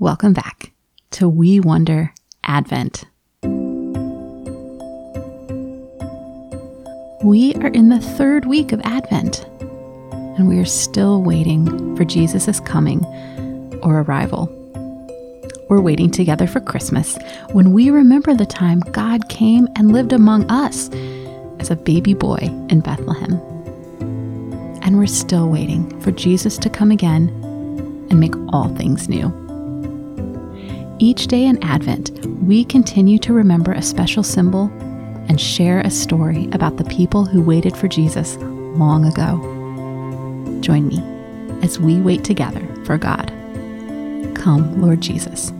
Welcome back to We Wonder Advent. We are in the third week of Advent, and we are still waiting for Jesus' coming or arrival. We're waiting together for Christmas when we remember the time God came and lived among us as a baby boy in Bethlehem. And we're still waiting for Jesus to come again and make all things new. Each day in Advent, we continue to remember a special symbol and share a story about the people who waited for Jesus long ago. Join me as we wait together for God. Come, Lord Jesus.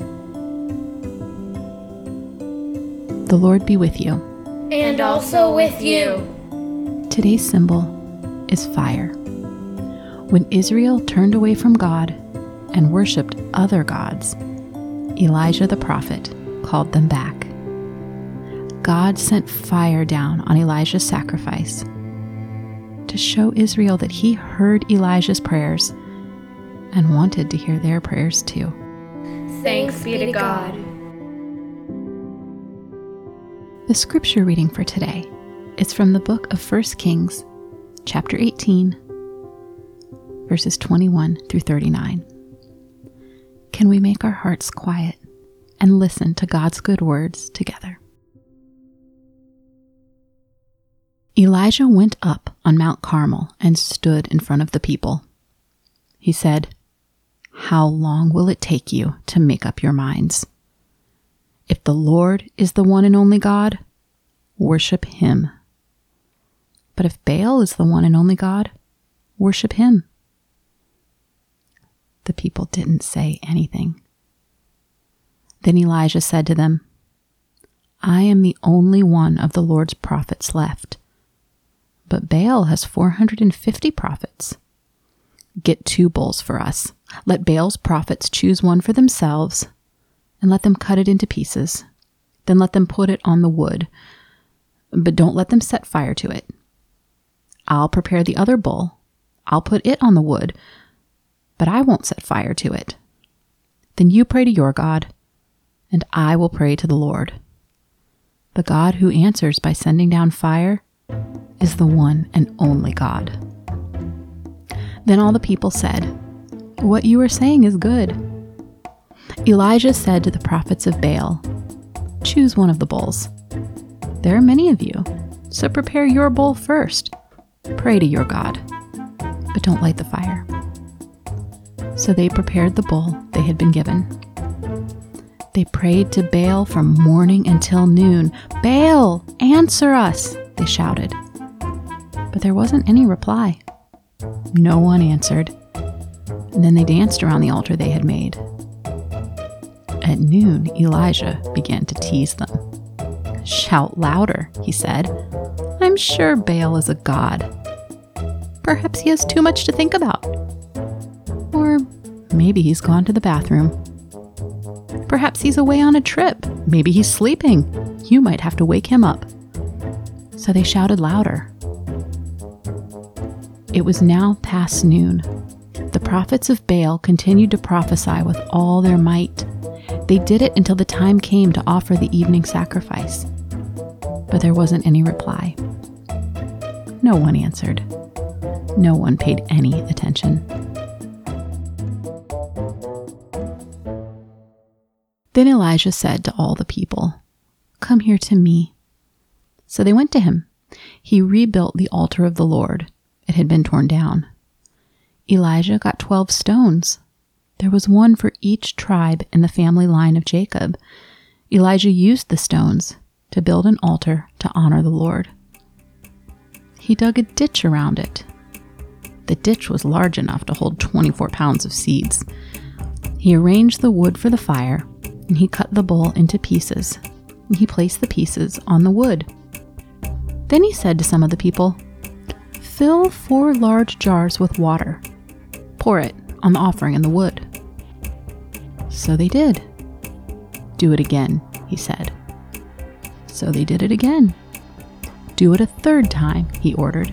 The Lord be with you. And also with you. Today's symbol is fire. When Israel turned away from God and worshiped other gods, Elijah the prophet called them back. God sent fire down on Elijah's sacrifice to show Israel that he heard Elijah's prayers and wanted to hear their prayers too. Thanks be to God. The scripture reading for today is from the book of 1 Kings, chapter 18, verses 21 through 39 can we make our hearts quiet and listen to God's good words together? Elijah went up on Mount Carmel and stood in front of the people. He said, How long will it take you to make up your minds? If the Lord is the one and only God, worship him. But if Baal is the one and only God, worship him the people didn't say anything. Then Elijah said to them, I am the only one of the Lord's prophets left, but Baal has 450 prophets. Get two bulls for us. Let Baal's prophets choose one for themselves, and let them cut it into pieces. Then let them put it on the wood, but don't let them set fire to it. I'll prepare the other bull. I'll put it on the wood, but I won't set fire to it. Then you pray to your God, and I will pray to the Lord. The God who answers by sending down fire is the one and only God. Then all the people said, What you are saying is good. Elijah said to the prophets of Baal, Choose one of the bulls. There are many of you, so prepare your bull first. Pray to your God, but don't light the fire. So they prepared the bull they had been given. They prayed to Baal from morning until noon. Baal, answer us, they shouted. But there wasn't any reply. No one answered. And then they danced around the altar they had made. At noon, Elijah began to tease them. Shout louder, he said. I'm sure Baal is a god. Perhaps he has too much to think about. Maybe he's gone to the bathroom. Perhaps he's away on a trip. Maybe he's sleeping. You might have to wake him up. So they shouted louder. It was now past noon. The prophets of Baal continued to prophesy with all their might. They did it until the time came to offer the evening sacrifice. But there wasn't any reply. No one answered. No one paid any attention. Then Elijah said to all the people, Come here to me. So they went to him. He rebuilt the altar of the Lord. It had been torn down. Elijah got twelve stones. There was one for each tribe in the family line of Jacob. Elijah used the stones to build an altar to honor the Lord. He dug a ditch around it. The ditch was large enough to hold 24 pounds of seeds. He arranged the wood for the fire and he cut the bowl into pieces, and he placed the pieces on the wood. Then he said to some of the people, Fill four large jars with water. Pour it on the offering in the wood. So they did. Do it again, he said. So they did it again. Do it a third time, he ordered.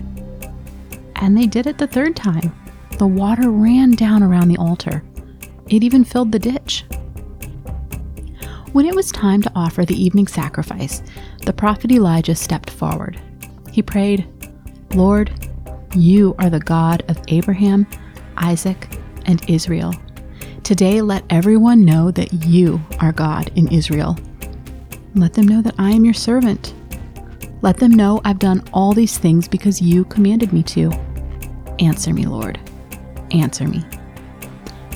And they did it the third time. The water ran down around the altar. It even filled the ditch. When it was time to offer the evening sacrifice, the prophet Elijah stepped forward. He prayed, Lord, you are the God of Abraham, Isaac, and Israel. Today let everyone know that you are God in Israel. Let them know that I am your servant. Let them know I've done all these things because you commanded me to. Answer me, Lord. Answer me.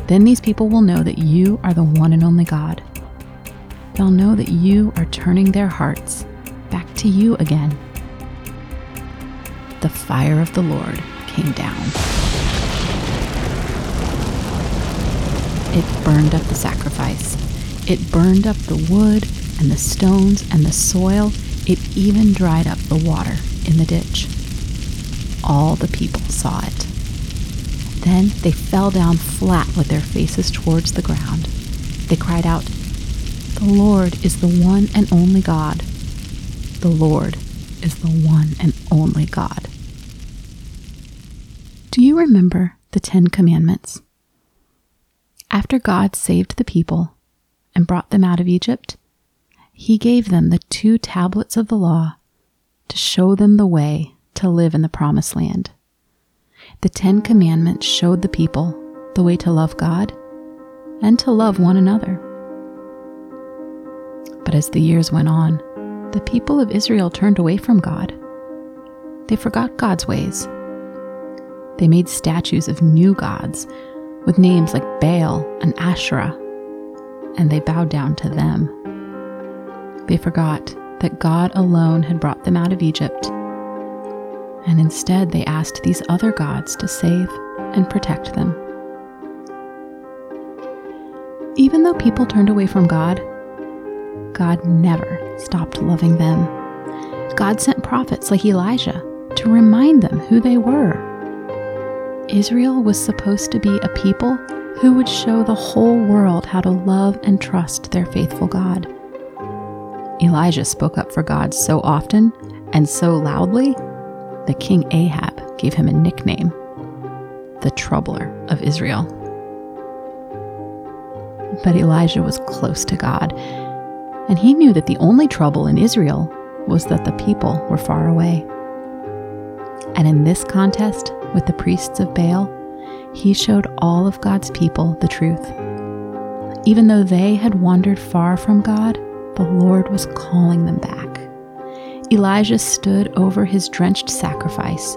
Then these people will know that you are the one and only God. They'll know that you are turning their hearts back to you again. The fire of the Lord came down. It burned up the sacrifice. It burned up the wood and the stones and the soil. It even dried up the water in the ditch. All the people saw it. Then they fell down flat with their faces towards the ground. They cried out, The Lord is the one and only God. The Lord is the one and only God. Do you remember the Ten Commandments? After God saved the people and brought them out of Egypt, he gave them the two tablets of the law to show them the way to live in the promised land. The Ten Commandments showed the people the way to love God and to love one another. But as the years went on, the people of Israel turned away from God. They forgot God's ways. They made statues of new gods with names like Baal and Asherah, and they bowed down to them. They forgot that God alone had brought them out of Egypt and instead they asked these other gods to save and protect them. Even though people turned away from God, God never stopped loving them. God sent prophets like Elijah to remind them who they were. Israel was supposed to be a people who would show the whole world how to love and trust their faithful God. Elijah spoke up for God so often and so loudly that King Ahab gave him a nickname the Troubler of Israel. But Elijah was close to God, and he knew that the only trouble in Israel was that the people were far away. And in this contest with the priests of Baal, he showed all of God's people the truth. Even though they had wandered far from God, the Lord was calling them back. Elijah stood over his drenched sacrifice,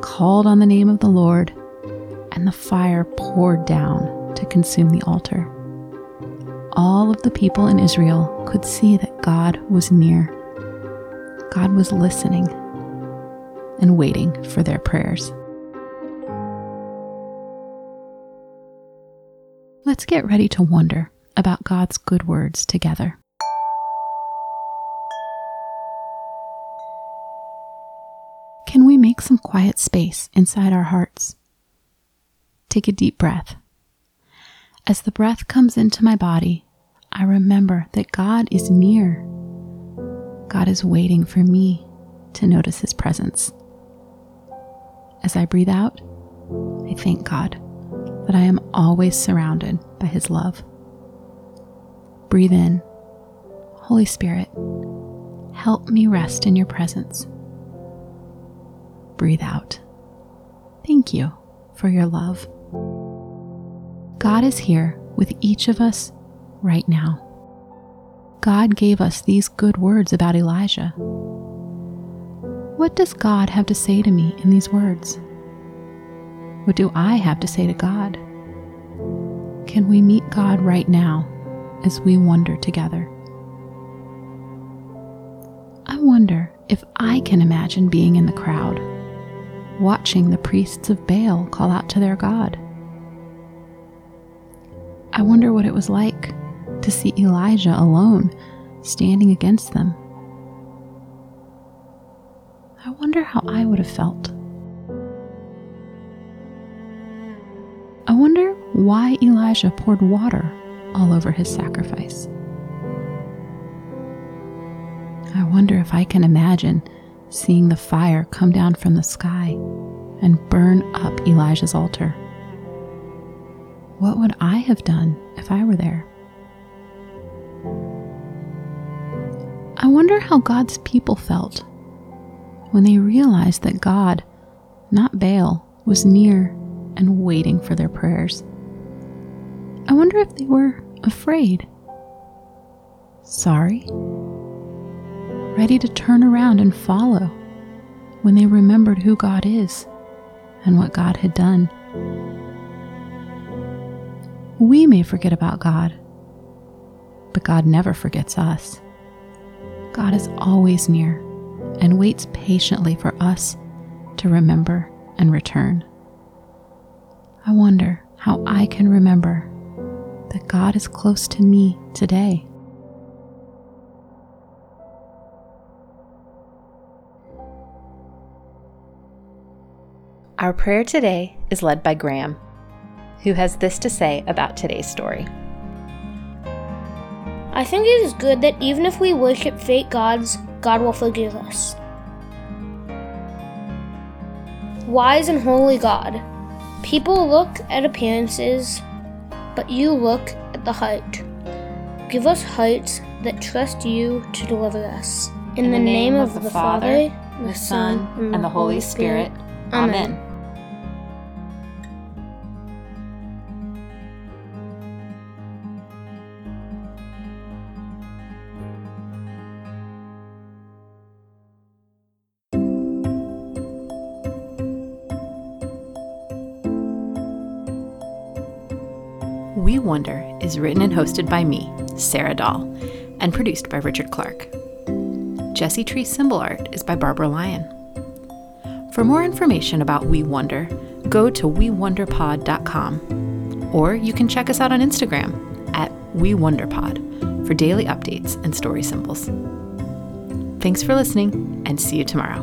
called on the name of the Lord, and the fire poured down to consume the altar. All of the people in Israel could see that God was near. God was listening and waiting for their prayers. Let's get ready to wonder about God's good words together. can we make some quiet space inside our hearts? Take a deep breath. As the breath comes into my body, I remember that God is near. God is waiting for me to notice His presence. As I breathe out, I thank God that I am always surrounded by His love. Breathe in. Holy Spirit, help me rest in your presence breathe out. Thank you for your love. God is here with each of us right now. God gave us these good words about Elijah. What does God have to say to me in these words? What do I have to say to God? Can we meet God right now as we wonder together? I wonder if I can imagine being in the crowd watching the priests of Baal call out to their God. I wonder what it was like to see Elijah alone standing against them. I wonder how I would have felt. I wonder why Elijah poured water all over his sacrifice. I wonder if I can imagine seeing the fire come down from the sky and burn up Elijah's altar. What would I have done if I were there? Wonder how God's people felt when they realized that God, not Baal, was near and waiting for their prayers. I wonder if they were afraid, sorry, ready to turn around and follow when they remembered who God is and what God had done. We may forget about God, but God never forgets us. God is always near and waits patiently for us to remember and return. I wonder how I can remember that God is close to me today. Our prayer today is led by Graham, who has this to say about today's story. I think it is good that even if we worship fake gods, God will forgive us. Wise and holy God, people look at appearances, but you look at the heart. Give us hearts that trust you to deliver us. In, the, name, of, the, Father, the Son, and the Holy Spirit. Amen. We Wonder is written and hosted by me, Sarah Dahl, and produced by Richard Clark. Jesse Tree symbol art is by Barbara Lyon. For more information about We Wonder, go to wewonderpod.com or you can check us out on Instagram at WeWonderPod for daily updates and story symbols. Thanks for listening and see you tomorrow.